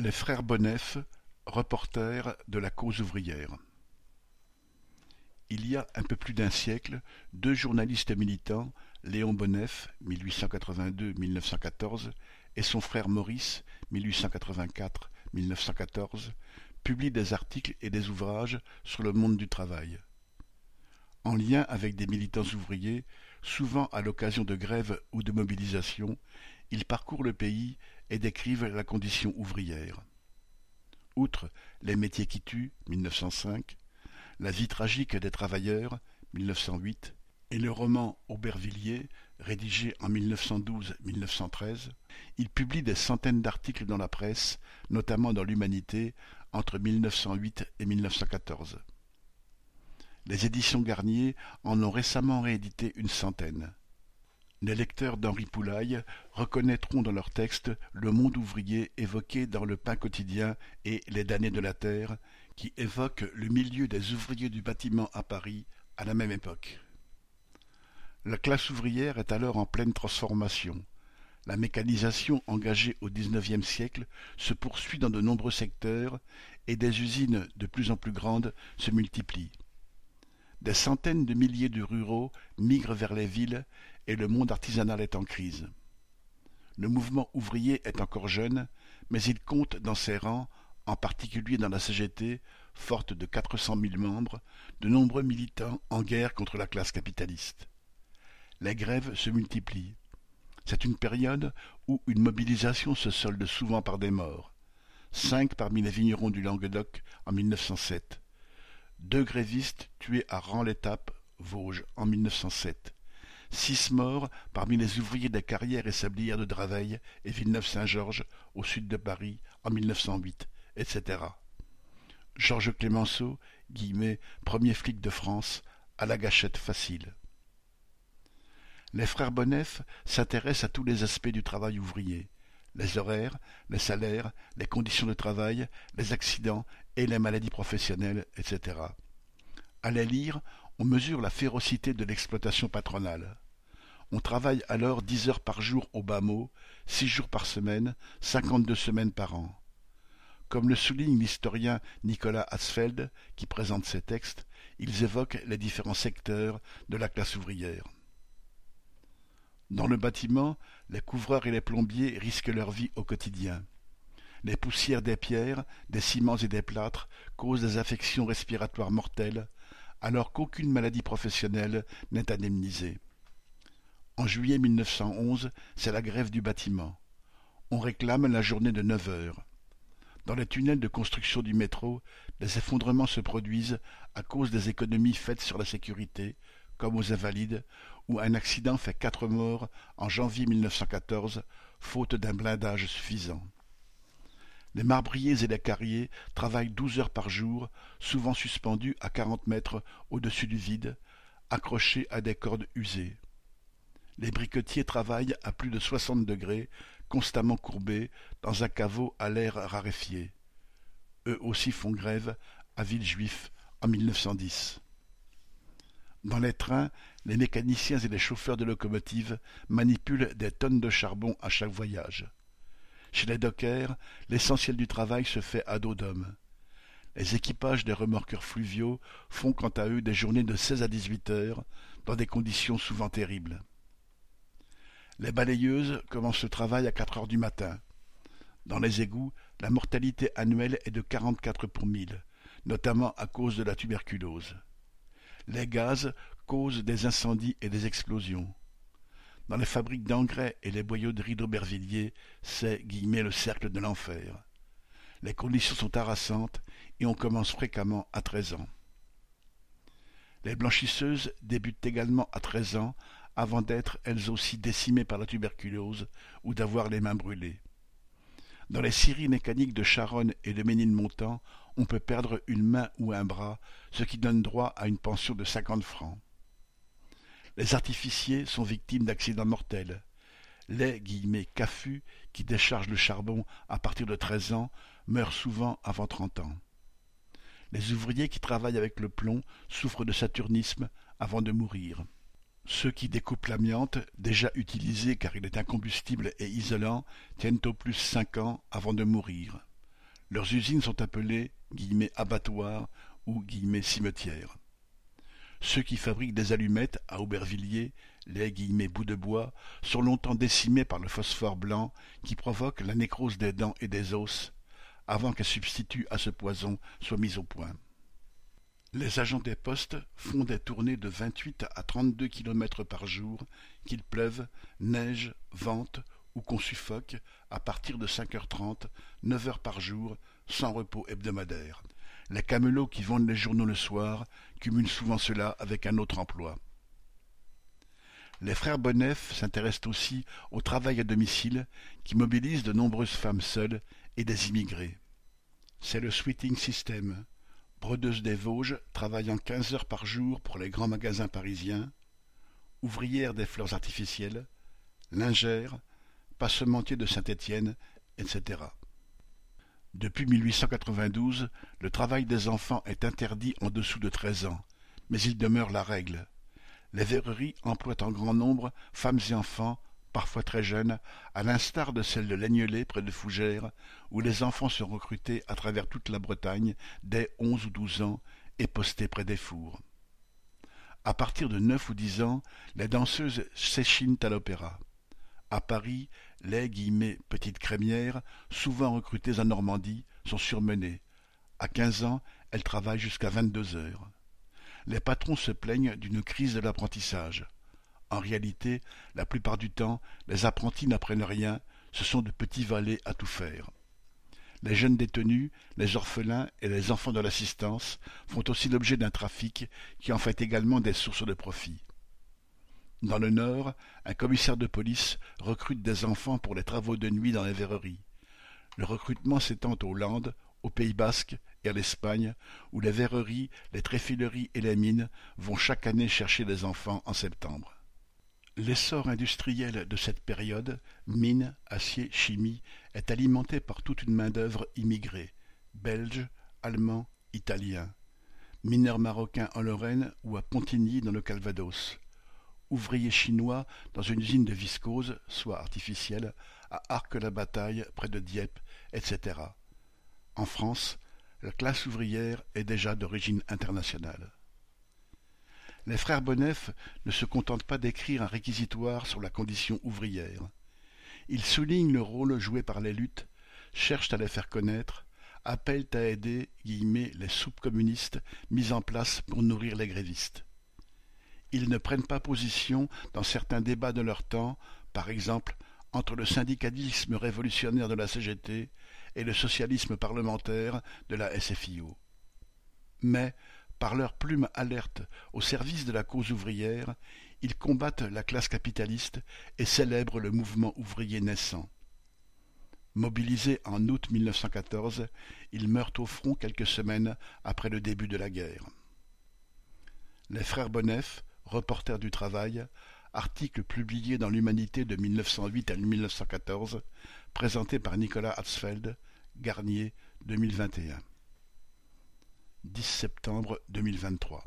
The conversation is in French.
Les frères Bonnef, reporters de la cause ouvrière. Il y a un peu plus d'un siècle, deux journalistes militants, Léon Bonnef (1882-1914) et son frère Maurice (1884-1914), publient des articles et des ouvrages sur le monde du travail. En lien avec des militants ouvriers, souvent à l'occasion de grèves ou de mobilisations, ils parcourent le pays et décrivent la condition ouvrière. Outre Les métiers qui tuent, 1905, La vie tragique des travailleurs, 1908, et le roman Aubervilliers, rédigé en 1912-1913, il publie des centaines d'articles dans la presse, notamment dans l'Humanité, entre 1908 et 1914. Les éditions Garnier en ont récemment réédité une centaine. Les lecteurs d'Henri Poulaille reconnaîtront dans leurs textes le monde ouvrier évoqué dans Le Pain quotidien et Les damnés de la terre, qui évoquent le milieu des ouvriers du bâtiment à Paris à la même époque. La classe ouvrière est alors en pleine transformation. La mécanisation engagée au XIXe siècle se poursuit dans de nombreux secteurs et des usines de plus en plus grandes se multiplient. Des centaines de milliers de ruraux migrent vers les villes et le monde artisanal est en crise. Le mouvement ouvrier est encore jeune, mais il compte dans ses rangs, en particulier dans la CGT, forte de quatre cent mille membres, de nombreux militants en guerre contre la classe capitaliste. Les grèves se multiplient. C'est une période où une mobilisation se solde souvent par des morts. Cinq parmi les vignerons du Languedoc en 1907. Deux grévistes tués à Rans-l'Étape, Vosges, en 1907 six morts parmi les ouvriers des carrières et sablières de Draveil et Villeneuve-Saint-Georges, au sud de Paris, en 1908, etc. Georges Clemenceau, premier flic de France, à la gâchette facile. Les frères Bonnef s'intéressent à tous les aspects du travail ouvrier les horaires, les salaires, les conditions de travail, les accidents et les maladies professionnelles, etc. À les lire, on mesure la férocité de l'exploitation patronale. On travaille alors dix heures par jour au bas mot, six jours par semaine, cinquante-deux semaines par an. Comme le souligne l'historien Nicolas Asfeld, qui présente ces textes, ils évoquent les différents secteurs de la classe ouvrière. Dans le bâtiment, les couvreurs et les plombiers risquent leur vie au quotidien. Les poussières des pierres, des ciments et des plâtres causent des affections respiratoires mortelles, alors qu'aucune maladie professionnelle n'est indemnisée. En juillet 1911, c'est la grève du bâtiment. On réclame la journée de neuf heures. Dans les tunnels de construction du métro, des effondrements se produisent à cause des économies faites sur la sécurité, comme aux Invalides, où un accident fait quatre morts en janvier 1914, faute d'un blindage suffisant. Les marbriers et les carriers travaillent douze heures par jour, souvent suspendus à quarante mètres au-dessus du vide, accrochés à des cordes usées. Les briquetiers travaillent à plus de soixante degrés, constamment courbés, dans un caveau à l'air raréfié. Eux aussi font grève à Villejuif en 1910. Dans les trains, les mécaniciens et les chauffeurs de locomotives manipulent des tonnes de charbon à chaque voyage. Chez les dockers, l'essentiel du travail se fait à dos d'homme. Les équipages des remorqueurs fluviaux font quant à eux des journées de seize à dix-huit heures, dans des conditions souvent terribles. Les balayeuses commencent le travail à quatre heures du matin. Dans les égouts, la mortalité annuelle est de quarante-quatre pour mille, notamment à cause de la tuberculose. Les gaz causent des incendies et des explosions. Dans les fabriques d'engrais et les boyauderies d'Aubervilliers, c'est le cercle de l'enfer. Les conditions sont harassantes et on commence fréquemment à treize ans. Les blanchisseuses débutent également à treize ans avant d'être elles aussi décimées par la tuberculose ou d'avoir les mains brûlées. Dans les scieries mécaniques de Charonne et de Ménilmontant, on peut perdre une main ou un bras, ce qui donne droit à une pension de cinquante francs. Les artificiers sont victimes d'accidents mortels. Les cafus, qui déchargent le charbon à partir de treize ans, meurent souvent avant trente ans. Les ouvriers qui travaillent avec le plomb souffrent de saturnisme avant de mourir. Ceux qui découpent l'amiante, déjà utilisé car il est incombustible et isolant, tiennent au plus cinq ans avant de mourir. Leurs usines sont appelées « abattoirs » ou « cimetières ». Ceux qui fabriquent des allumettes à Aubervilliers, les « bouts de bois », sont longtemps décimés par le phosphore blanc qui provoque la nécrose des dents et des os, avant qu'un substitut à ce poison soit mis au point. Les agents des postes font des tournées de vingt-huit à trente-deux kilomètres par jour, qu'il pleuve, neige, vente ou qu'on suffoque, à partir de cinq heures trente, neuf heures par jour, sans repos hebdomadaire. Les camelots qui vendent les journaux le soir cumulent souvent cela avec un autre emploi. Les frères Bonnef s'intéressent aussi au travail à domicile qui mobilise de nombreuses femmes seules et des immigrés. C'est le sweeting system. Bredeuse des Vosges, travaillant quinze heures par jour pour les grands magasins parisiens, ouvrière des fleurs artificielles, lingère, passementier de Saint-Étienne, etc. Depuis 1892, le travail des enfants est interdit en dessous de treize ans, mais il demeure la règle. Les verreries emploient en grand nombre femmes et enfants, parfois très jeunes, à l'instar de celle de Laignelay près de Fougères, où les enfants sont recrutés à travers toute la Bretagne dès onze ou douze ans et postés près des fours. À partir de neuf ou dix ans, les danseuses s'échinent à l'opéra. À Paris, les « petites crémières », souvent recrutées en Normandie, sont surmenées. À quinze ans, elles travaillent jusqu'à vingt-deux heures. Les patrons se plaignent d'une crise de l'apprentissage. En réalité, la plupart du temps, les apprentis n'apprennent rien, ce sont de petits valets à tout faire. Les jeunes détenus, les orphelins et les enfants de l'assistance font aussi l'objet d'un trafic qui en fait également des sources de profit. Dans le Nord, un commissaire de police recrute des enfants pour les travaux de nuit dans les verreries. Le recrutement s'étend aux Landes, au Pays basque et à l'Espagne, où les verreries, les tréfileries et les mines vont chaque année chercher des enfants en septembre. L'essor industriel de cette période, mines, acier, chimie, est alimenté par toute une main-d'œuvre immigrée, belges, allemands, italiens, mineurs marocains en Lorraine ou à Pontigny dans le Calvados, ouvriers chinois dans une usine de viscose, soit artificielle, à Arques-la-Bataille près de Dieppe, etc. En France, la classe ouvrière est déjà d'origine internationale. Les frères Bonnef ne se contentent pas d'écrire un réquisitoire sur la condition ouvrière. Ils soulignent le rôle joué par les luttes, cherchent à les faire connaître, appellent à aider les soupes communistes mises en place pour nourrir les grévistes. Ils ne prennent pas position dans certains débats de leur temps, par exemple entre le syndicalisme révolutionnaire de la CGT et le socialisme parlementaire de la SFIO. Mais par leur plume alerte au service de la cause ouvrière, ils combattent la classe capitaliste et célèbrent le mouvement ouvrier naissant. Mobilisés en août 1914, ils meurent au front quelques semaines après le début de la guerre. Les frères Bonnef, reporters du travail, article publié dans l'Humanité de 1908 à 1914, présenté par Nicolas Hatzfeld, Garnier, 2021. 10 septembre 2023